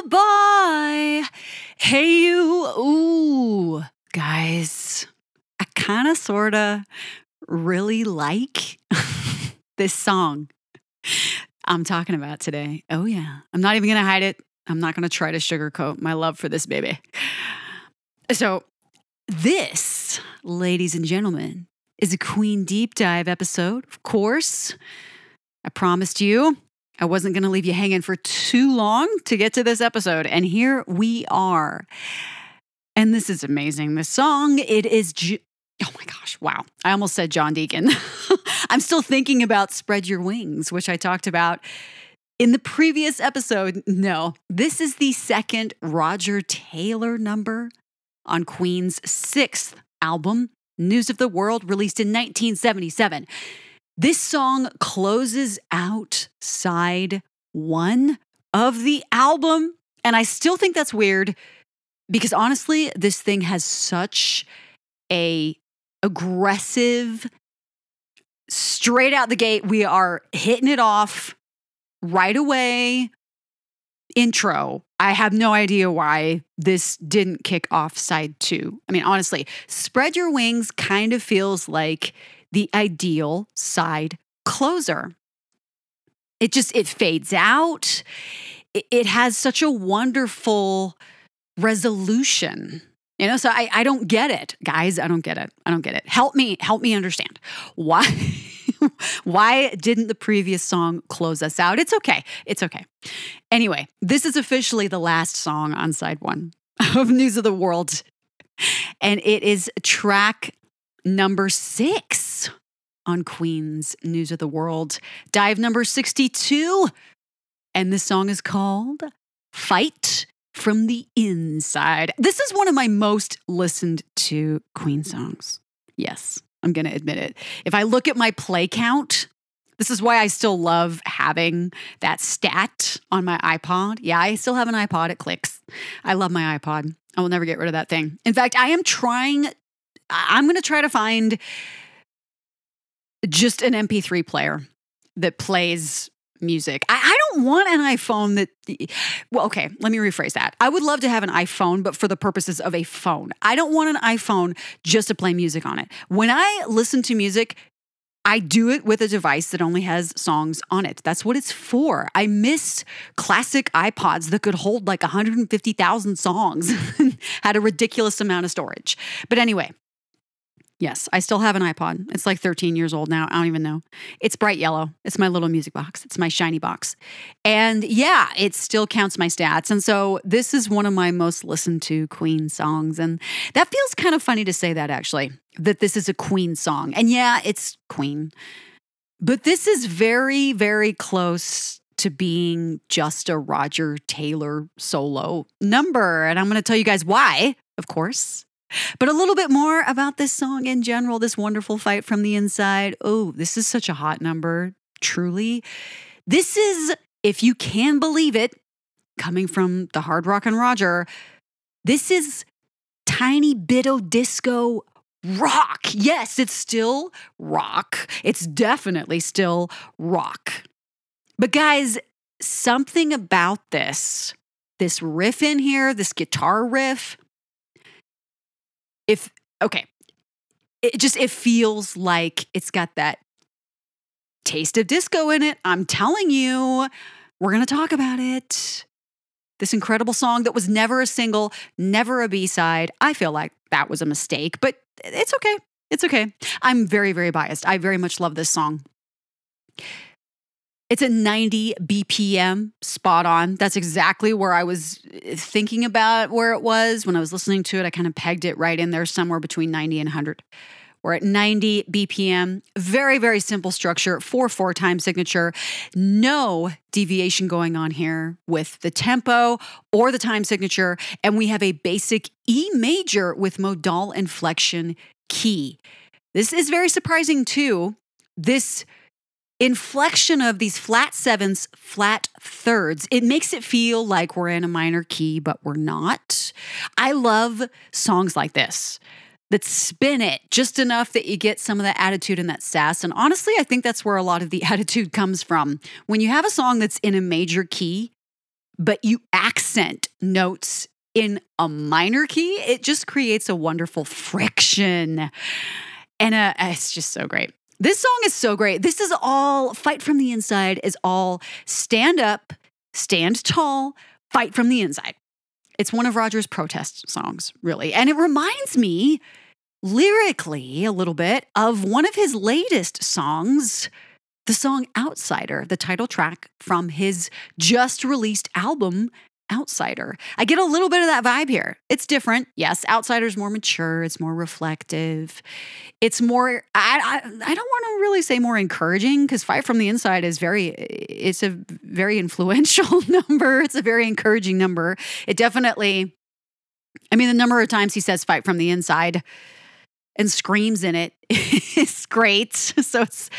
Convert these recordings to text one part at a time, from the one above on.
Goodbye. Hey, you. Ooh, guys, I kind of, sort of, really like this song I'm talking about today. Oh, yeah. I'm not even going to hide it. I'm not going to try to sugarcoat my love for this baby. So, this, ladies and gentlemen, is a Queen Deep Dive episode, of course. I promised you I wasn't going to leave you hanging for too long to get to this episode. And here we are. And this is amazing. This song, it is. Ju- oh my gosh, wow. I almost said John Deacon. I'm still thinking about Spread Your Wings, which I talked about in the previous episode. No, this is the second Roger Taylor number on Queen's sixth album, News of the World, released in 1977. This song closes out side one of the album. And I still think that's weird because honestly, this thing has such a aggressive, straight out the gate, we are hitting it off right away. Intro. I have no idea why this didn't kick off side two. I mean, honestly, Spread Your Wings kind of feels like the ideal side closer. It just it fades out. It, has such a wonderful resolution. You know, so I, I don't get it, guys. I don't get it. I don't get it. Help me, help me understand. Why why didn't the previous song close us out? It's okay. It's okay. Anyway, this is officially the last song on side one of News of the World. And it is track number six on Queen's News of the World. Dive number 62. And this song is called Fight from the Inside. This is one of my most listened to Queen songs. Yes, I'm going to admit it. If I look at my play count, this is why I still love having that stat on my iPod. Yeah, I still have an iPod. It clicks. I love my iPod. I will never get rid of that thing. In fact, I am trying I'm going to try to find just an MP3 player that plays music. I, I, don't want an iPhone that, well, okay, let me rephrase that. I would love to have an iPhone, but for the purposes of a phone. I don't want an iPhone just to play music on it. When I listen to music, I do it with a device that only has songs on it. That's what it's for. I miss classic iPods that could hold like 150,000 songs, had a ridiculous amount of storage. But anyway, Yes, I still have an iPod. It's like 13 years old now. I don't even know. It's bright yellow. It's my little music box. It's my shiny box. And yeah, it still counts my stats. And so this is one of my most listened to Queen songs. And that feels kind of funny to say that actually, that this is a Queen song. And yeah, it's Queen. But this is very, very close to being just a Roger Taylor solo number. And I'm going to tell you guys why, of course. But a little bit more about this song in general, this wonderful fight from the inside. Oh, this is such a hot number, truly. This is, if you can believe it, coming from the Hard Rock and Roger, this is tiny bit of disco rock. Yes, it's still rock. It's definitely still rock. But guys, something about this, this riff in here, this guitar riff, if okay. It just it feels like it's got that taste of disco in it. I'm telling you we're going to talk about it. This incredible song that was never a single never a b-side. I feel like that was a mistake but it's okay. It's okay. I'm very very biased. I very much love this song it's at 90 BPM, spot on. That's exactly where I was eh, thinking about where it was when I was listening to it. I kind of pegged it right in there somewhere between 90 and 100. We're at 90 BPM. Very, very simple structure, 4 4 time signature. No deviation going on here with the tempo or the time signature. And we have a basic E major with modal inflection key. This is very surprising too. This inflection of these flat sevens, flat thirds, it makes it feel like we're in a minor key, but we're not. I love songs like this that spin it just enough that you get some of that attitude and that sass. And honestly, I think that's where a lot of the attitude comes from. When you have a song that's in a major key, but you accent notes in a minor key, it just creates a wonderful friction. And uh, it's just so great. This song is so great. This is all Fight from the Inside is all stand up, stand tall, fight from the inside. It's one of Roger's protest songs, really. And it reminds me lyrically a little bit of one of his latest songs, the song Outsider, the title track from his just released album, outsider. I get a little bit of that vibe here. It's different. Yes, outsider's more mature, it's more reflective. It's more I I, I don't want to really say more encouraging cuz fight from the inside is very it's a very influential number. It's a very encouraging number. It definitely I mean the number of times he says fight from the inside and screams in it is great. So it's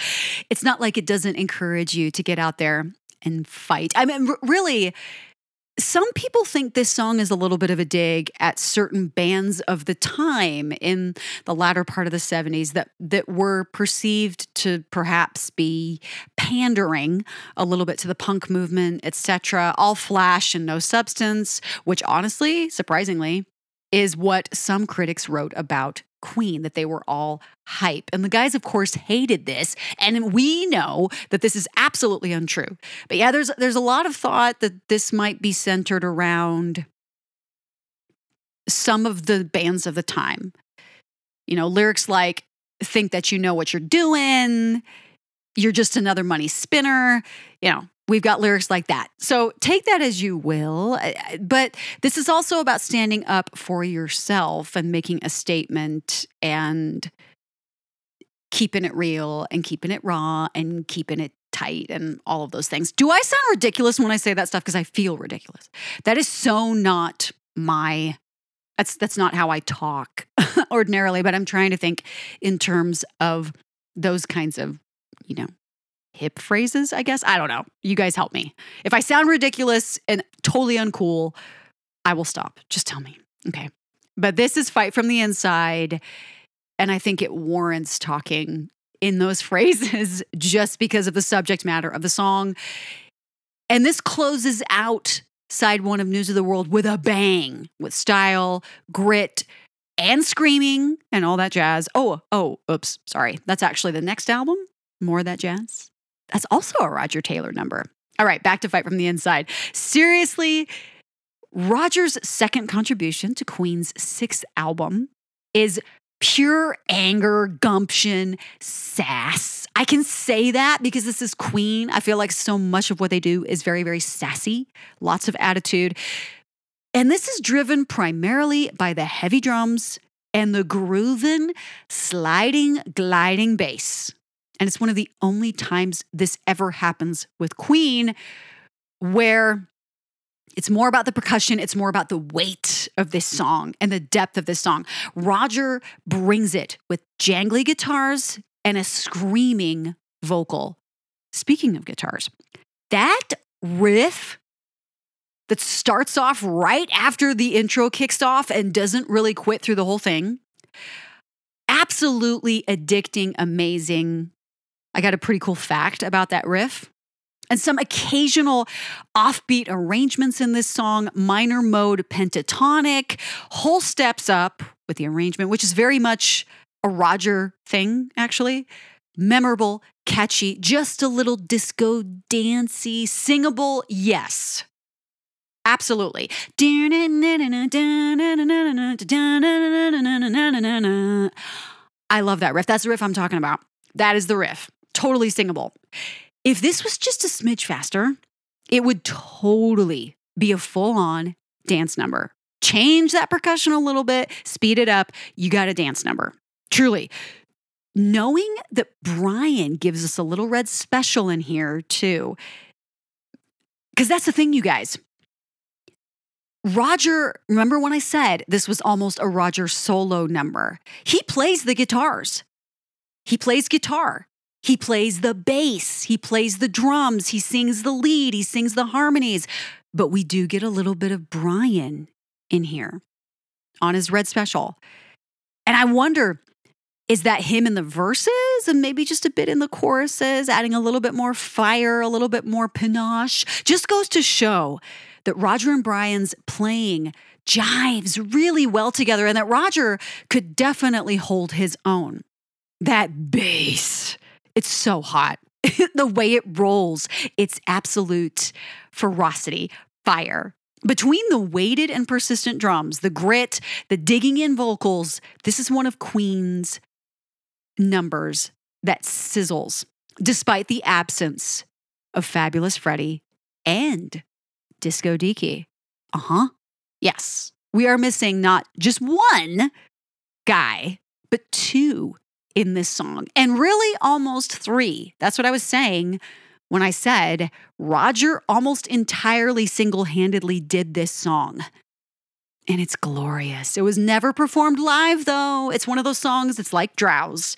it's not like it doesn't encourage you to get out there and fight. I mean, really, some people think this song is a little bit of a dig at certain bands of the time in the latter part of the 70s that that were perceived to perhaps be pandering a little bit to the punk movement, etc. All flash and no substance, which honestly, surprisingly, is what some critics wrote about Queen, that they were all hype. And the guys, of course, hated this. And we know that this is absolutely untrue. But yeah, there's there's a lot of thought that this might be centered around some of the bands of the time. You know, lyrics like think that you know what you're doing, you're just another money spinner, you know, We've got lyrics like that. So take that as you will. Uh, but this is also about standing up for yourself and making a statement and keeping it real and keeping it raw and keeping it tight and all of those things. Do I sound ridiculous when I say that stuff? Because I feel ridiculous. That is so not my that's that's not how I talk ordinarily, but I'm trying to think in terms of those kinds of, you know, hip phrases, I guess. I don't know. You guys help me. If I sound ridiculous and totally uncool, I will stop. Just tell me. Okay. But this is Fight from the Inside. And I think it warrants talking in those phrases just because of the subject matter of the song. And this closes out side one of News of the World with a bang, with style, grit, and screaming and all that jazz. Oh, oh, oops, sorry. That's actually the next album. More of that jazz. That's also a Roger Taylor number. All right, back to Fight from the Inside. Seriously, Roger's second contribution to Queen's sixth album is pure anger, gumption, sass. I can say that because this is Queen. I feel like so much of what they do is very, very sassy, lots of attitude. And this is driven primarily by the heavy drums and the grooving, sliding, gliding bass. And it's one of the only times this ever happens with Queen, where it's more about the percussion, it's more about the weight of this song and the depth of this song. Roger brings it with jangly guitars and a screaming vocal. Speaking of guitars, that riff that starts off right after the intro kicks off and doesn't really quit through the whole thing. Absolutely addicting, amazing I got a pretty cool fact about that riff. And some occasional offbeat arrangements in this song, minor mode pentatonic, whole steps up with the arrangement, which is very much a Roger thing, actually. Memorable, catchy, just a little disco dancey, singable, yes. Absolutely. I love that riff. That's the riff I'm talking about. That is the riff totally singable. If this was just a smidge faster, it would totally be a full on dance number. Change that percussion a little bit, speed it up, you got a dance number. Truly. Knowing that Brian gives us a little red special in here too. Because that's the thing, you guys. Roger, remember when I said this was almost a Roger solo number? He plays the guitars. He plays guitar. He plays the bass, he plays the drums, he sings the lead, he sings the harmonies. But we do get a little bit of Brian in here on his red special. And I wonder is that him in the verses and maybe just a bit in the choruses, adding a little bit more fire, a little bit more panache? Just goes to show that Roger and Brian's playing jives really well together and that Roger could definitely hold his own. That bass, it's so hot. the way it rolls, it's absolute ferocity, fire. Between the weighted and persistent drums, the grit, the digging in vocals, this is one of Queen's numbers that sizzles, despite the absence of Fabulous Freddie and Disco Deaky. Uh huh. Yes, we are missing not just one guy, but two in this song, and really almost three. That's what I was saying when I said Roger almost entirely single handedly did this song. And it's glorious. It was never performed live, though. It's one of those songs, it's like Drowse.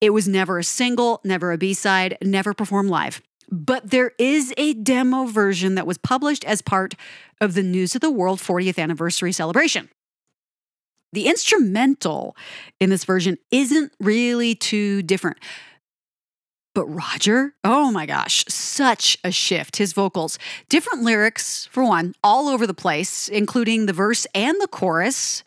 It was never a single, never a B side, never performed live. But there is a demo version that was published as part of the News of the World 40th anniversary celebration. The instrumental in this version isn't really too different. But Roger, oh my gosh, such a shift. His vocals, different lyrics, for one, all over the place, including the verse and the chorus.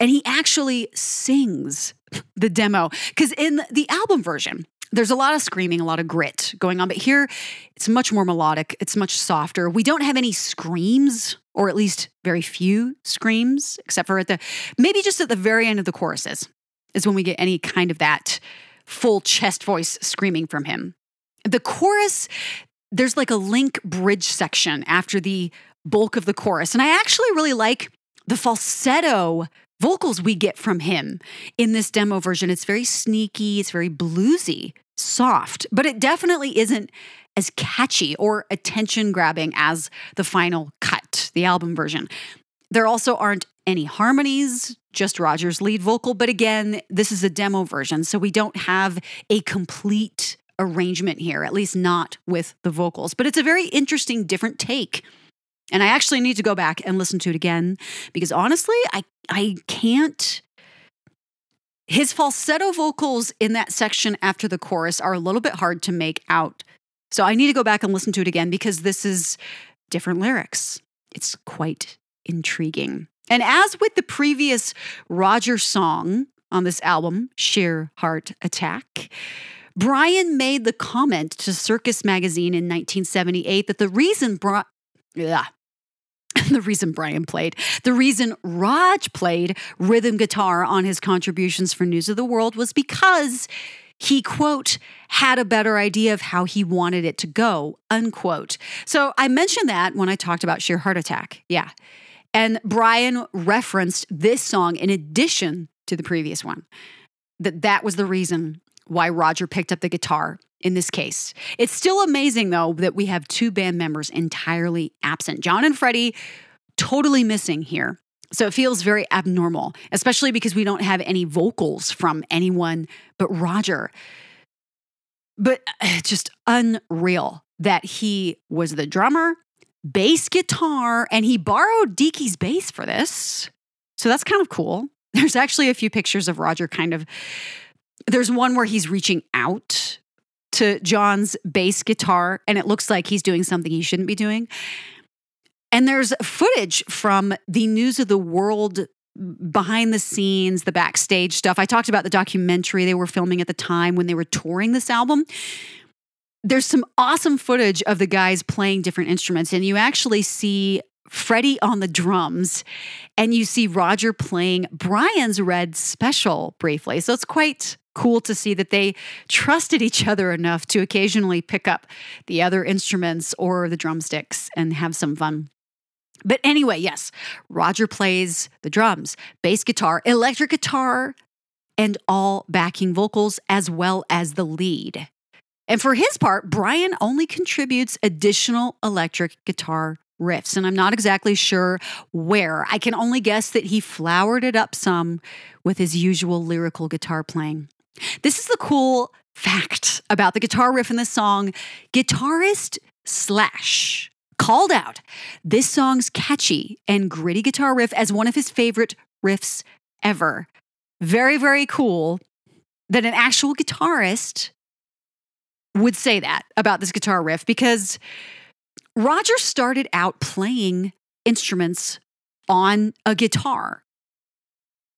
And he actually sings the demo. Because in the album version, there's a lot of screaming, a lot of grit going on, but here it's much more melodic, it's much softer. We don't have any screams, or at least very few screams, except for at the maybe just at the very end of the choruses is when we get any kind of that full chest voice screaming from him. The chorus, there's like a link bridge section after the bulk of the chorus, and I actually really like the falsetto vocals we get from him in this demo version. It's very sneaky, it's very bluesy, soft, but it definitely isn't as catchy or attention grabbing as the final cut, the album version. There also aren't any harmonies, just Roger's lead vocal, but again, this is a demo version, so we don't have a complete arrangement here, at least not with the vocals. But it's a very interesting, different take and I actually need to go back and listen to it again because honestly, I I can't his falsetto vocals in that section after the chorus are a little bit hard to make out. So I need to go back and listen to it again because this is different lyrics. It's quite intriguing. And as with the previous Roger song on this album, Sheer Heart Attack, Brian made the comment to Circus Magazine in 1978 that the reason Bri- yeah, the reason Brian played, the reason Rog played rhythm guitar on his contributions for News of the World was because he, quote, had a better idea of how he wanted it to go, unquote. So I mentioned that when I talked about Sheer Heart Attack. Yeah. And Brian referenced this song in addition to the previous one. That that was the reason why Roger picked up the guitar in this case. It's still amazing, though, that we have two band members entirely absent. John and Freddie, totally missing here. So it feels very abnormal, especially because we don't have any vocals from anyone but Roger. But uh, just unreal that he was the drummer, bass guitar, and he borrowed Deaky's bass for this. So that's kind of cool. There's actually a few pictures of Roger kind of. There's one where he's reaching out to John's bass guitar and it looks like he's doing something he shouldn't be doing. And there's footage from the News of the World behind the scenes, the backstage stuff. I talked about the documentary they were filming at the time when they were touring this album. There's some awesome footage of the guys playing different instruments, and you actually see Freddie on the drums, and you see Roger playing Brian's Red Special briefly. So it's quite cool to see that they trusted each other enough to occasionally pick up the other instruments or the drumsticks and have some fun. But anyway, yes, Roger plays the drums, bass guitar, electric guitar, and all backing vocals as well as the lead. And for his part, Brian only contributes additional electric guitar riffs, and I'm not exactly sure where. I can only guess that he flowered it up some with his usual lyrical guitar playing. This is the cool fact about the guitar riff in this song. Guitarist Slash called out this song's catchy and gritty guitar riff as one of his favorite riffs ever. Very, very cool that an actual guitarist would say that about this guitar riff because Roger started out playing instruments on a guitar,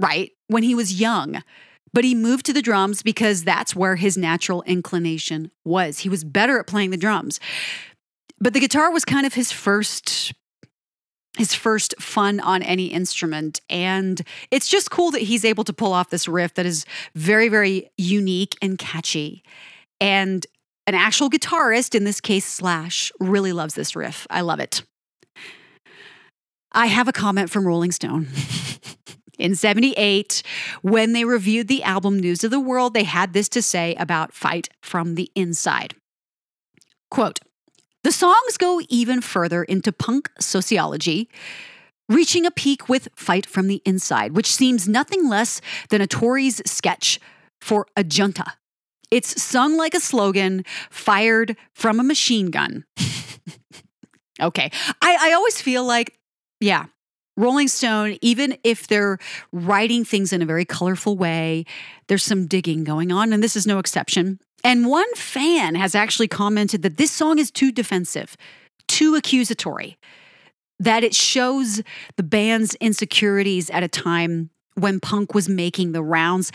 right? When he was young. But he moved to the drums because that's where his natural inclination was. He was better at playing the drums. But the guitar was kind of his first his first fun on any instrument and it's just cool that he's able to pull off this riff that is very very unique and catchy. And an actual guitarist, in this case Slash, really loves this riff. I love it. I have a comment from Rolling Stone. In 78, when they reviewed the album News of the World, they had this to say about Fight from the Inside. Quote, the songs go even further into punk sociology, reaching a peak with Fight from the Inside, which seems nothing less than a Tories sketch for a junta. It's sung like a slogan fired from a machine gun. okay. I, I always feel like, yeah, Rolling Stone, even if they're writing things in a very colorful way, there's some digging going on, and this is no exception. And one fan has actually commented that this song is too defensive, too accusatory, that it shows the band's insecurities at a time when punk was making the rounds.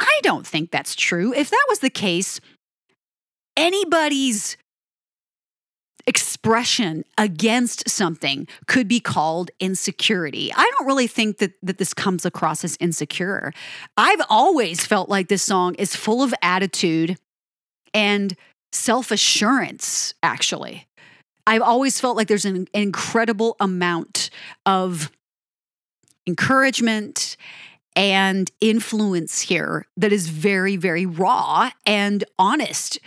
I don't think that's true. If that was the case, anybody's expression against something could be called insecurity. I don't really think that, that this comes across as insecure. I've always felt like this song is full of attitude and self assurance, actually. I've always felt like there's an incredible amount of encouragement and influence here that is very, very raw and honest.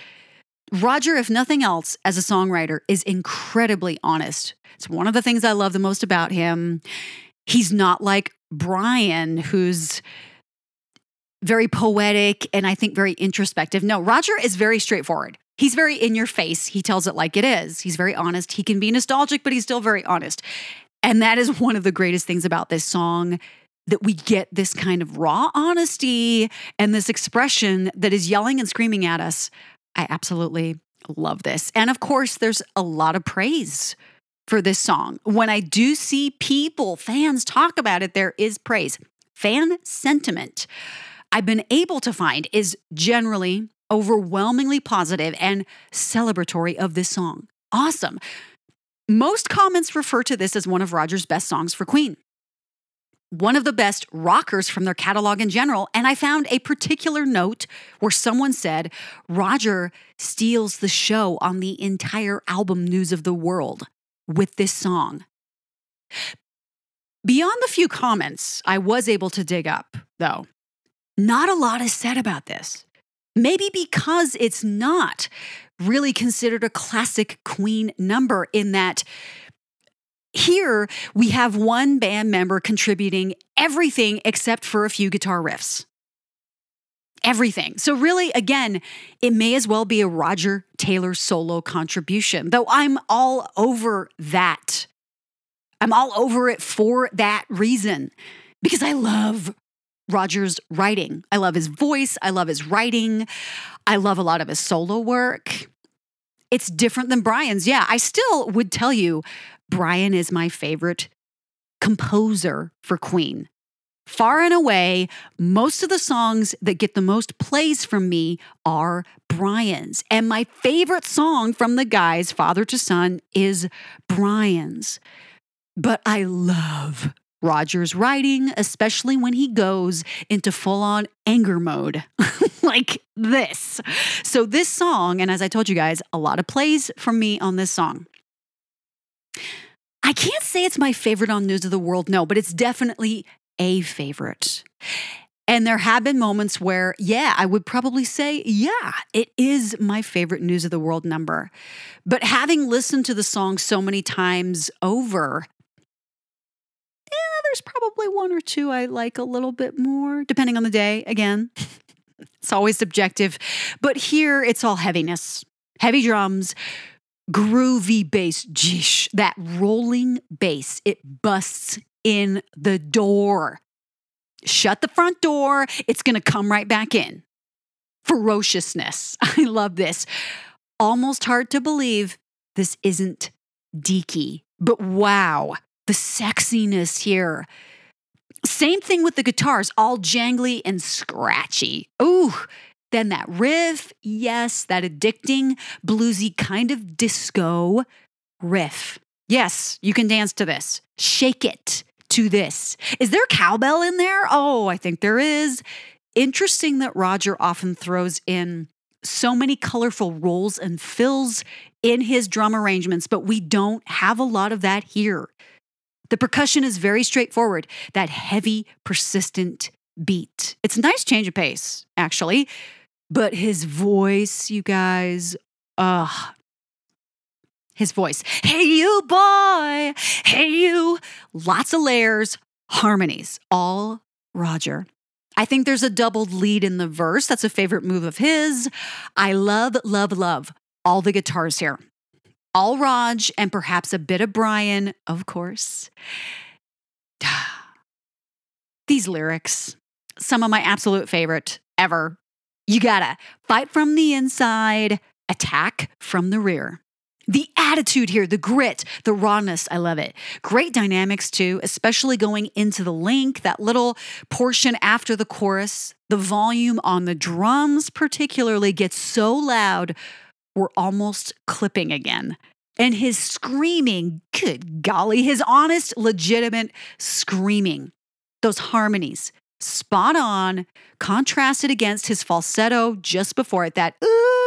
Roger, if nothing else, as a songwriter, is incredibly honest. It's one of the things I love the most about him. He's not like Brian, who's very poetic and I think very introspective. No, Roger is very straightforward. He's very in your face. He tells it like it is. He's very honest. He can be nostalgic, but he's still very honest. And that is one of the greatest things about this song that we get this kind of raw honesty and this expression that is yelling and screaming at us I absolutely love this. And of course, there's a lot of praise for this song. When I do see people, fans talk about it, there is praise. Fan sentiment I've been able to find is generally overwhelmingly positive and celebratory of this song. Awesome. Most comments refer to this as one of Roger's best songs for Queen one of the best rockers from their catalog in general. And I found a particular note where someone said, Roger steals the show on the entire album News of the World with this song. Beyond the few comments I was able to dig up, though, not a lot is said about this. Maybe because it's not really considered a classic Queen number, in that here, we have one band member contributing everything except for a few guitar riffs. Everything. So, really, again, it may as well be a Roger Taylor solo contribution, though I'm all over that. I'm all over it for that reason because I love Roger's writing. I love his voice. I love his writing. I love a lot of his solo work. It's different than Brian's. Yeah, I still would tell you Brian is my favorite composer for Queen. Far and away, most of the songs that get the most plays from me are Brian's. And my favorite song from the guys, Father to Son, is Brian's. But I love Roger's writing, especially when he goes into full on anger mode like this. So, this song, and as I told you guys, a lot of plays from me on this song. I can't say it's my favorite on News of the World, no, but it's definitely a favorite. And there have been moments where, yeah, I would probably say, yeah, it is my favorite News of the World number. But having listened to the song so many times over, yeah, there's probably one or two I like a little bit more, depending on the day. Again, it's always subjective. But here, it's all heaviness, heavy drums, groovy bass, jish, that rolling bass, it busts in the door. Shut the front door, it's gonna come right back in. Ferociousness. I love this. Almost hard to believe this isn't Deaky. But wow, the sexiness here. Same thing with the guitars, all jangly and scratchy. Ooh, then that riff, yes, that addicting, bluesy kind of disco riff. Yes, you can dance to this. Shake it to this. Is there cowbell in there? Oh, I think there is. Interesting that Roger often throws in so many colorful rolls and fills in his drum arrangements, but we don't have a lot of that here. The percussion is very straightforward, that heavy, persistent beat. It's a nice change of pace, actually. But his voice, you guys, ugh. His voice, hey, you boy, hey, you. Lots of layers, harmonies, all Roger. I think there's a doubled lead in the verse. That's a favorite move of his. I love, love, love all the guitars here. All Rog and perhaps a bit of Brian, of course. These lyrics, some of my absolute favorite ever. You gotta fight from the inside, attack from the rear. The attitude here, the grit, the rawness, I love it. Great dynamics too, especially going into the link, that little portion after the chorus. The volume on the drums, particularly, gets so loud, we're almost clipping again. And his screaming, good golly, his honest, legitimate screaming, those harmonies, spot on, contrasted against his falsetto just before it, that ooh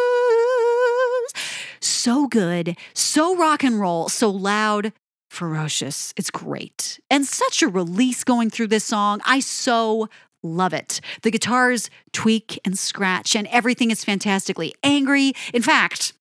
so good, so rock and roll, so loud, ferocious. It's great. And such a release going through this song. I so love it. The guitars tweak and scratch, and everything is fantastically angry. In fact,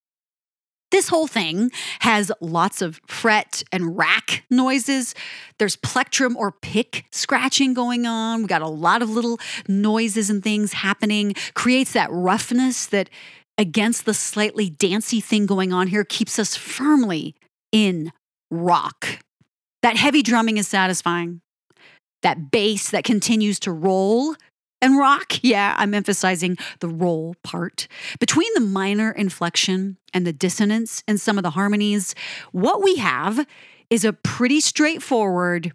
this whole thing has lots of fret and rack noises. There's plectrum or pick scratching going on. We got a lot of little noises and things happening. Creates that roughness that against the slightly dancey thing going on here keeps us firmly in rock. That heavy drumming is satisfying. That bass that continues to roll and rock. Yeah, I'm emphasizing the roll part. Between the minor inflection and the dissonance in some of the harmonies, what we have is a pretty straightforward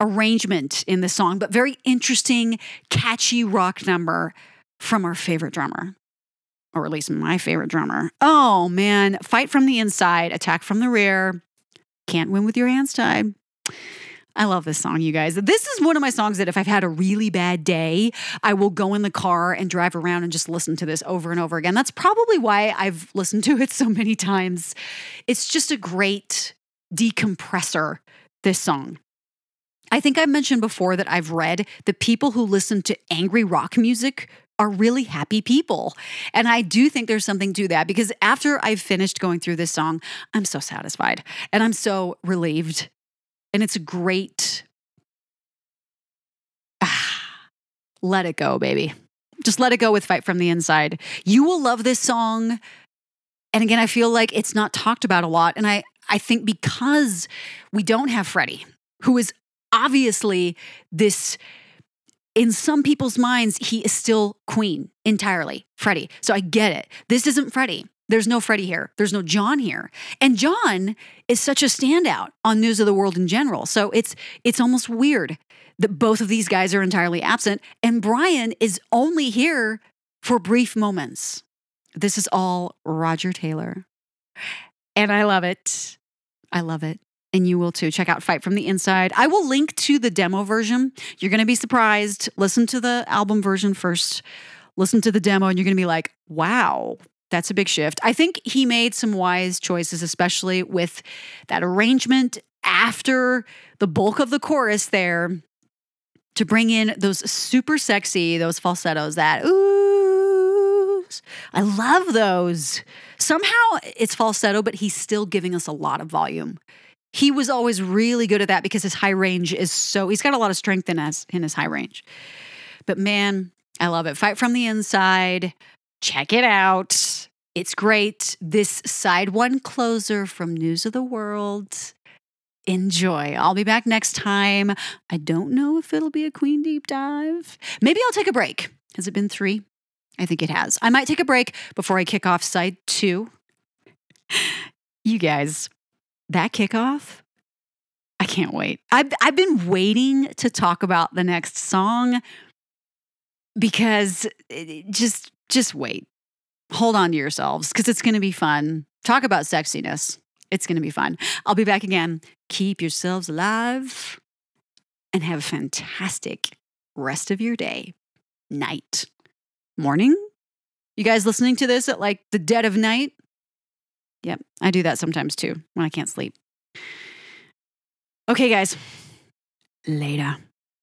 arrangement in the song, but very interesting, catchy rock number from our favorite drummer or at least my favorite drummer. Oh man, fight from the inside, attack from the rear. Can't win with your hands tied. I love this song, you guys. This is one of my songs that if I've had a really bad day, I will go in the car and drive around and just listen to this over and over again. That's probably why I've listened to it so many times. It's just a great decompressor, this song. I think I mentioned before that I've read that people who listen to angry rock music are really happy people. And I do think there's something to that because after I've finished going through this song, I'm so satisfied and I'm so relieved. And it's a great, ah, let it go, baby. Just let it go with Fight from the Inside. You will love this song. And again, I feel like it's not talked about a lot. And I, I think because we don't have Freddie, who is obviously this in some people's minds, he is still Queen entirely, Freddie. So I get it. This isn't Freddie. There's no Freddie here. There's no John here. And John is such a standout on News of the World in general. So it's it's almost weird that both of these guys are entirely absent and Brian is only here for brief moments. This is all Roger Taylor. And I love it. I love it and you will too. Check out Fight from the Inside. I will link to the demo version. You're going to be surprised. Listen to the album version first, listen to the demo, and you're going to be like, wow, that's a big shift. I think he made some wise choices, especially with that arrangement after the bulk of the chorus there to bring in those super sexy, those falsettos that, ooh, I love those. Somehow it's falsetto, but he's still giving us a lot of volume he was always really good at that because his high range is so he's got a lot of strength in his in his high range. But man, I love it. Fight from the inside. Check it out. It's great. This side one closer from News of the World. Enjoy. I'll be back next time. I don't know if it'll be a Queen deep dive. Maybe I'll take a break. Has it been three? I think it has. I might take a break before I kick off side two. You guys, that kickoff, I can't wait. I've, I've been waiting to talk about the next song because eh, just just wait. Hold on to yourselves because it's going to be fun. Talk about sexiness. It's going to be fun. I'll be back again. Keep yourselves alive and have a fantastic rest of your day, night, morning. You guys listening to this at like the dead of night? Yep, I do that sometimes too when I can't sleep. Okay, guys, later.